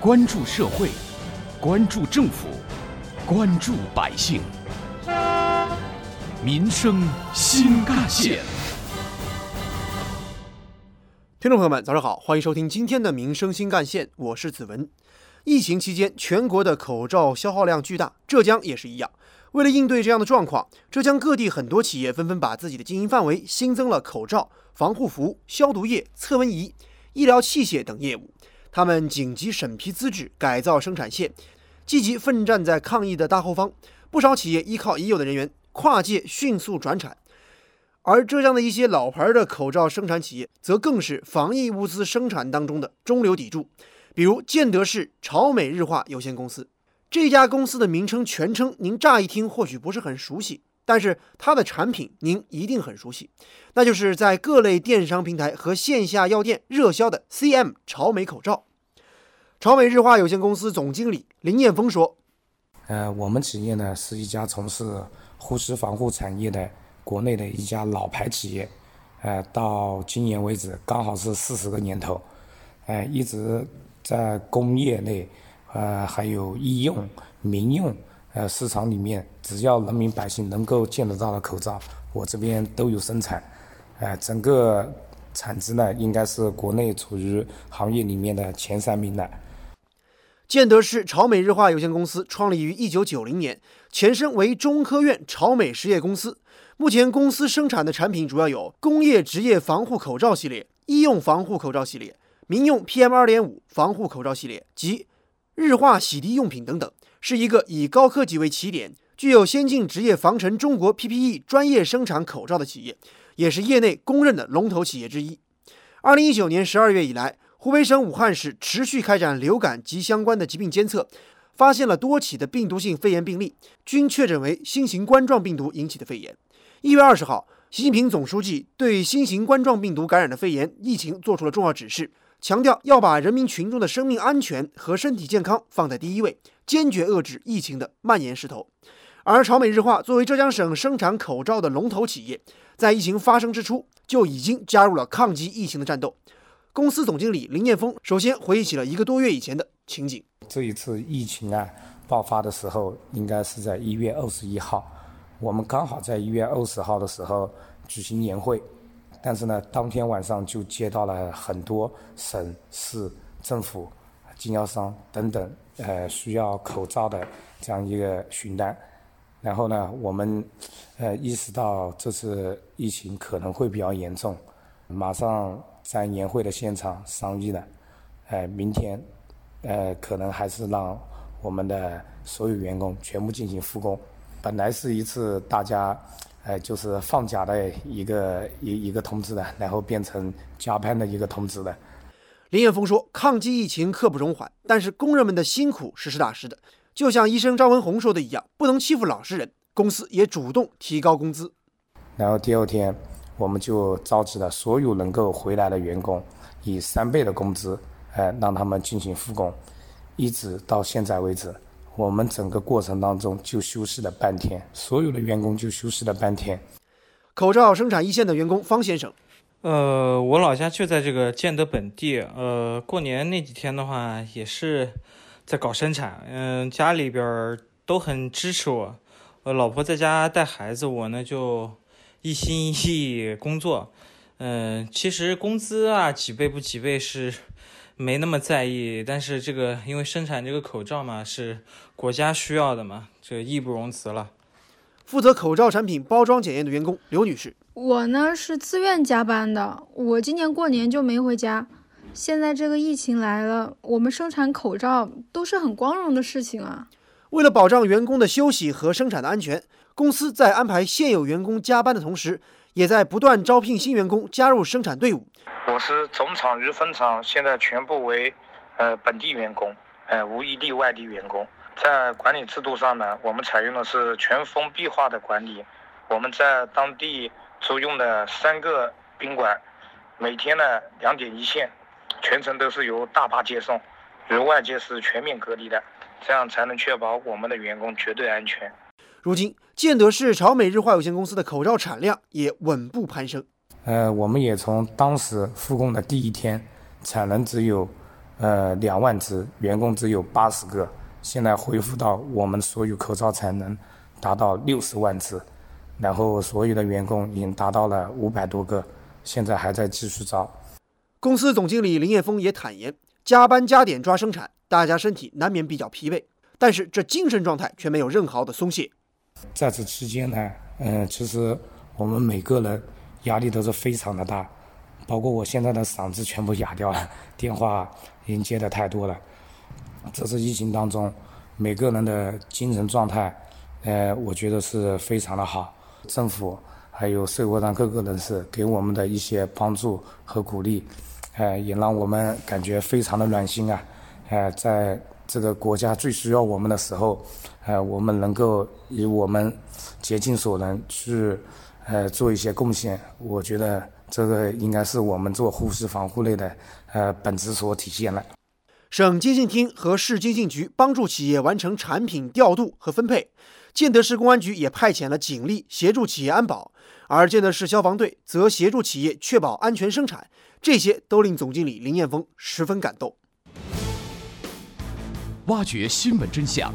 关注社会，关注政府，关注百姓，民生新干线。听众朋友们，早上好，欢迎收听今天的《民生新干线》，我是子文。疫情期间，全国的口罩消耗量巨大，浙江也是一样。为了应对这样的状况，浙江各地很多企业纷纷把自己的经营范围新增了口罩、防护服、消毒液、测温仪、医疗器械等业务。他们紧急审批资质，改造生产线，积极奋战在抗疫的大后方。不少企业依靠已有的人员，跨界迅速转产。而浙江的一些老牌的口罩生产企业，则更是防疫物资生产当中的中流砥柱。比如建德市潮美日化有限公司。这家公司的名称全称，您乍一听或许不是很熟悉，但是它的产品您一定很熟悉，那就是在各类电商平台和线下药店热销的 CM 潮美口罩。潮美日化有限公司总经理林彦峰说：“呃，我们企业呢是一家从事呼吸防护产业的国内的一家老牌企业，呃，到今年为止刚好是四十个年头，呃，一直在工业内。”呃，还有医用、民用，呃，市场里面只要人民百姓能够见得到的口罩，我这边都有生产。呃，整个产值呢，应该是国内处于行业里面的前三名的。建德市朝美日化有限公司创立于一九九零年，前身为中科院朝美实业公司。目前公司生产的产品主要有工业职业防护口罩系列、医用防护口罩系列、民用 PM 二点五防护口罩系列及。日化洗涤用品等等，是一个以高科技为起点、具有先进职业防尘中国 PPE 专业生产口罩的企业，也是业内公认的龙头企业之一。二零一九年十二月以来，湖北省武汉市持续开展流感及相关的疾病监测，发现了多起的病毒性肺炎病例，均确诊为新型冠状病毒引起的肺炎。一月二十号，习近平总书记对新型冠状病毒感染的肺炎疫情作出了重要指示。强调要把人民群众的生命安全和身体健康放在第一位，坚决遏制疫情的蔓延势头。而潮美日化作为浙江省生产口罩的龙头企业，在疫情发生之初就已经加入了抗击疫情的战斗。公司总经理林彦峰首先回忆起了一个多月以前的情景：这一次疫情啊爆发的时候，应该是在一月二十一号，我们刚好在一月二十号的时候举行年会。但是呢，当天晚上就接到了很多省市政府、经销商等等，呃，需要口罩的这样一个询单。然后呢，我们呃意识到这次疫情可能会比较严重，马上在年会的现场商议了，呃，明天呃可能还是让我们的所有员工全部进行复工。本来是一次大家。哎，就是放假的一个一一个通知的，然后变成加班的一个通知的。林彦峰说：“抗击疫情刻不容缓，但是工人们的辛苦是实打实的。就像医生张文宏说的一样，不能欺负老实人。公司也主动提高工资。然后第二天，我们就召集了所有能够回来的员工，以三倍的工资，哎，让他们进行复工，一直到现在为止。”我们整个过程当中就休息了半天，所有的员工就休息了半天。口罩生产一线的员工方先生，呃，我老家就在这个建德本地，呃，过年那几天的话也是在搞生产，嗯，家里边都很支持我，呃，老婆在家带孩子，我呢就一心一意工作，嗯，其实工资啊几倍不几倍是。没那么在意，但是这个因为生产这个口罩嘛，是国家需要的嘛，这义不容辞了。负责口罩产品包装检验的员工刘女士，我呢是自愿加班的，我今年过年就没回家。现在这个疫情来了，我们生产口罩都是很光荣的事情啊。为了保障员工的休息和生产的安全，公司在安排现有员工加班的同时，也在不断招聘新员工加入生产队伍。我是总厂与分厂现在全部为，呃本地员工，呃无一例外地员工。在管理制度上呢，我们采用的是全封闭化的管理。我们在当地租用的三个宾馆，每天呢两点一线，全程都是由大巴接送，与外界是全面隔离的，这样才能确保我们的员工绝对安全。如今，建德市朝美日化有限公司的口罩产量也稳步攀升。呃，我们也从当时复工的第一天，产能只有呃两万只，员工只有八十个，现在恢复到我们所有口罩产能达到六十万只，然后所有的员工已经达到了五百多个，现在还在继续招。公司总经理林彦峰也坦言，加班加点抓生产，大家身体难免比较疲惫，但是这精神状态却没有任何的松懈。在此期间呢，嗯，其实我们每个人压力都是非常的大，包括我现在的嗓子全部哑掉了，电话已经接的太多了。这次疫情当中，每个人的精神状态，呃，我觉得是非常的好。政府还有社会上各个人士给我们的一些帮助和鼓励，呃，也让我们感觉非常的暖心啊，呃，在。这个国家最需要我们的时候，呃，我们能够以我们竭尽所能去，呃，做一些贡献。我觉得这个应该是我们做护士防护类的，呃，本质所体现了。省经信厅和市经信局帮助企业完成产品调度和分配，建德市公安局也派遣了警力协助企业安保，而建德市消防队则协助企业确保安全生产。这些都令总经理林彦峰十分感动。挖掘新闻真相，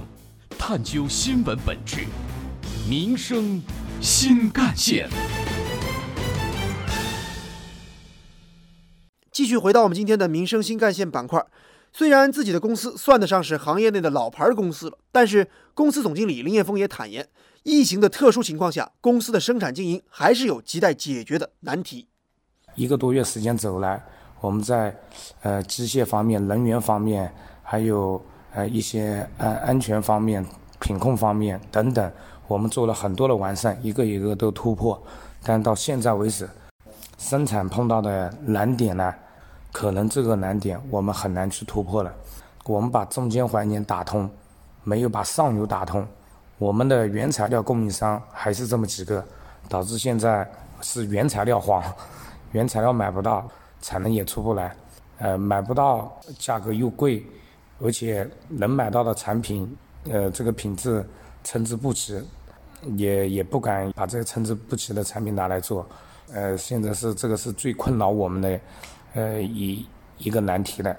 探究新闻本质，民生新干线。继续回到我们今天的民生新干线板块。虽然自己的公司算得上是行业内的老牌公司了，但是公司总经理林彦峰也坦言，疫情的特殊情况下，公司的生产经营还是有亟待解决的难题。一个多月时间走来，我们在呃机械方面、能源方面，还有。呃，一些安安全方面、品控方面等等，我们做了很多的完善，一个一个都突破。但到现在为止，生产碰到的难点呢，可能这个难点我们很难去突破了。我们把中间环节打通，没有把上游打通。我们的原材料供应商还是这么几个，导致现在是原材料荒，原材料买不到，产能也出不来。呃，买不到，价格又贵。而且能买到的产品，呃，这个品质参差不齐，也也不敢把这个参差不齐的产品拿来做，呃，现在是这个是最困扰我们的，呃，一一个难题了。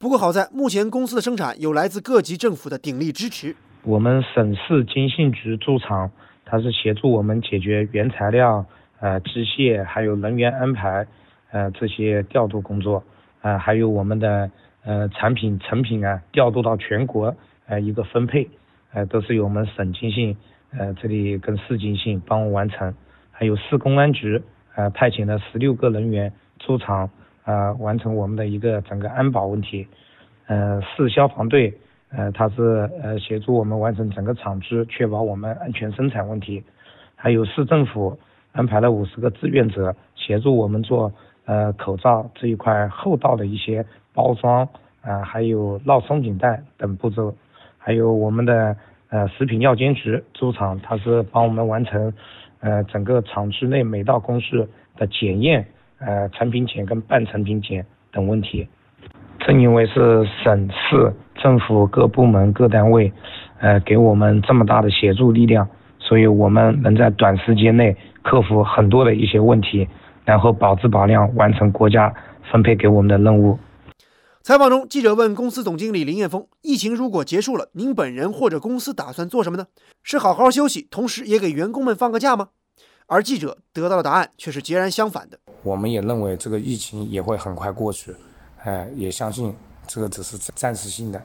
不过好在目前公司的生产有来自各级政府的鼎力支持。我们省市经信局驻厂，它是协助我们解决原材料、呃，机械还有人员安排，呃，这些调度工作，啊，还有我们的。呃，产品成品啊，调度到全国，呃，一个分配，呃，都是由我们省经信，呃，这里跟市经信帮我完成，还有市公安局，呃，派遣了十六个人员出厂，啊，完成我们的一个整个安保问题，呃，市消防队，呃，他是呃协助我们完成整个厂区，确保我们安全生产问题，还有市政府安排了五十个志愿者协助我们做，呃，口罩这一块后道的一些。包装啊，还有绕松紧带等步骤，还有我们的呃食品药监局驻厂，它是帮我们完成呃整个厂区内每道工序的检验，呃产品检跟半成品检等问题。正因为是省市政府各部门各单位呃给我们这么大的协助力量，所以我们能在短时间内克服很多的一些问题，然后保质保量完成国家分配给我们的任务。采访中，记者问公司总经理林彦峰：“疫情如果结束了，您本人或者公司打算做什么呢？是好好休息，同时也给员工们放个假吗？”而记者得到的答案却是截然相反的。我们也认为这个疫情也会很快过去，哎，也相信这个只是暂时性的。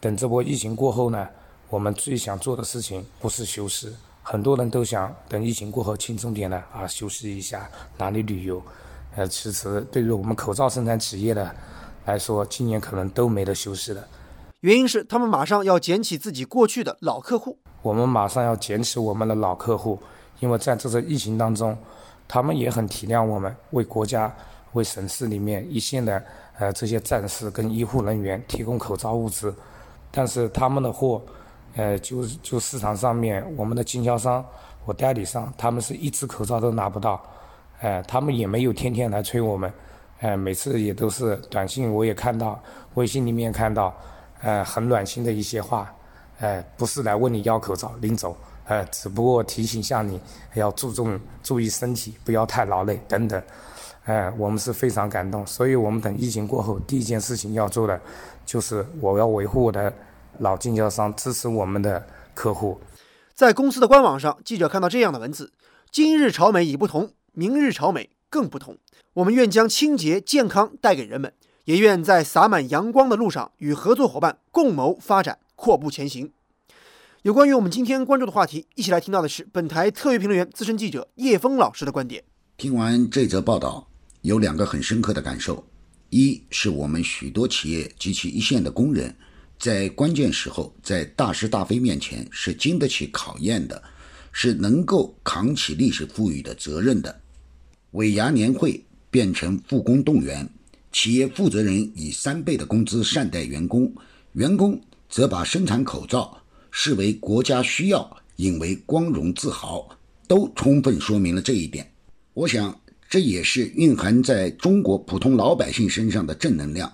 等这波疫情过后呢，我们最想做的事情不是休息，很多人都想等疫情过后轻松点了啊，休息一下，哪里旅游？呃，其实对于我们口罩生产企业的。来说，今年可能都没得休息了。原因是他们马上要捡起自己过去的老客户。我们马上要捡起我们的老客户，因为在这次疫情当中，他们也很体谅我们，为国家、为省市里面一线的呃这些战士跟医护人员提供口罩物资。但是他们的货，呃，就就市场上面我们的经销商我代理商，他们是一只口罩都拿不到，哎，他们也没有天天来催我们。哎，每次也都是短信，我也看到，微信里面看到，呃，很暖心的一些话，哎，不是来问你要口罩，临走，呃，只不过提醒下你要注重注意身体，不要太劳累等等，哎，我们是非常感动。所以我们等疫情过后，第一件事情要做的，就是我要维护我的老经销商，支持我们的客户。在公司的官网上，记者看到这样的文字：“今日潮美已不同，明日潮美更不同。我们愿将清洁健康带给人们，也愿在洒满阳光的路上与合作伙伴共谋发展，阔步前行。”有关于我们今天关注的话题，一起来听到的是本台特约评论员、资深记者叶峰老师的观点。听完这则报道，有两个很深刻的感受：一是我们许多企业及其一线的工人，在关键时候，在大是大非面前是经得起考验的，是能够扛起历史赋予的责任的。尾牙年会变成复工动员，企业负责人以三倍的工资善待员工，员工则把生产口罩。视为国家需要，引为光荣自豪，都充分说明了这一点。我想，这也是蕴含在中国普通老百姓身上的正能量。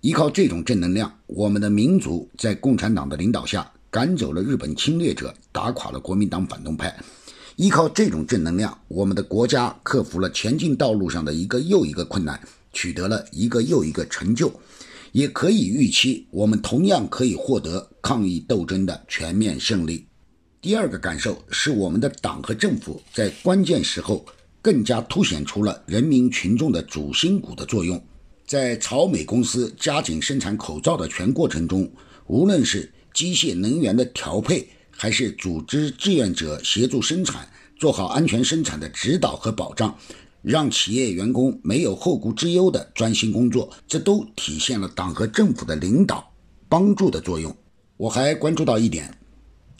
依靠这种正能量，我们的民族在共产党的领导下赶走了日本侵略者，打垮了国民党反动派。依靠这种正能量，我们的国家克服了前进道路上的一个又一个困难，取得了一个又一个成就。也可以预期，我们同样可以获得抗疫斗争的全面胜利。第二个感受是，我们的党和政府在关键时候更加凸显出了人民群众的主心骨的作用。在朝美公司加紧生产口罩的全过程中，无论是机械能源的调配，还是组织志愿者协助生产、做好安全生产的指导和保障。让企业员工没有后顾之忧的专心工作，这都体现了党和政府的领导帮助的作用。我还关注到一点，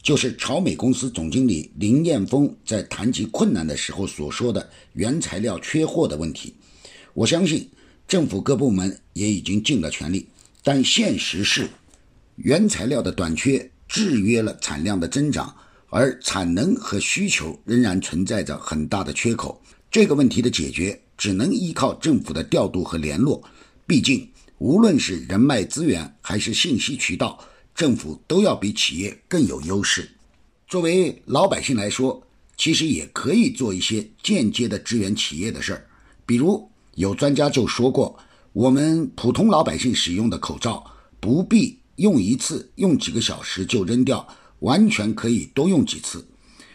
就是朝美公司总经理林彦峰在谈及困难的时候所说的原材料缺货的问题。我相信政府各部门也已经尽了全力，但现实是，原材料的短缺制约了产量的增长，而产能和需求仍然存在着很大的缺口。这个问题的解决只能依靠政府的调度和联络，毕竟无论是人脉资源还是信息渠道，政府都要比企业更有优势。作为老百姓来说，其实也可以做一些间接的支援企业的事儿，比如有专家就说过，我们普通老百姓使用的口罩不必用一次用几个小时就扔掉，完全可以多用几次。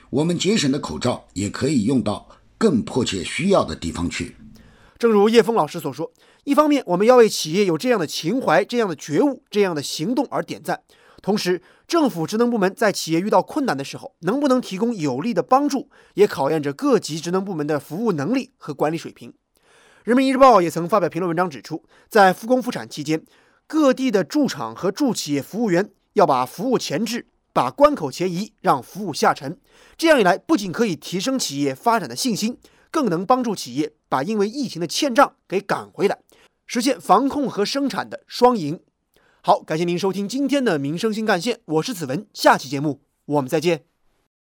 我们节省的口罩也可以用到。更迫切需要的地方去。正如叶峰老师所说，一方面我们要为企业有这样的情怀、这样的觉悟、这样的行动而点赞；同时，政府职能部门在企业遇到困难的时候，能不能提供有力的帮助，也考验着各级职能部门的服务能力和管理水平。人民日报也曾发表评论文章指出，在复工复产期间，各地的驻厂和驻企业服务员要把服务前置。把关口前移，让服务下沉，这样一来，不仅可以提升企业发展的信心，更能帮助企业把因为疫情的欠账给赶回来，实现防控和生产的双赢。好，感谢您收听今天的民生新干线，我是子文，下期节目我们再见。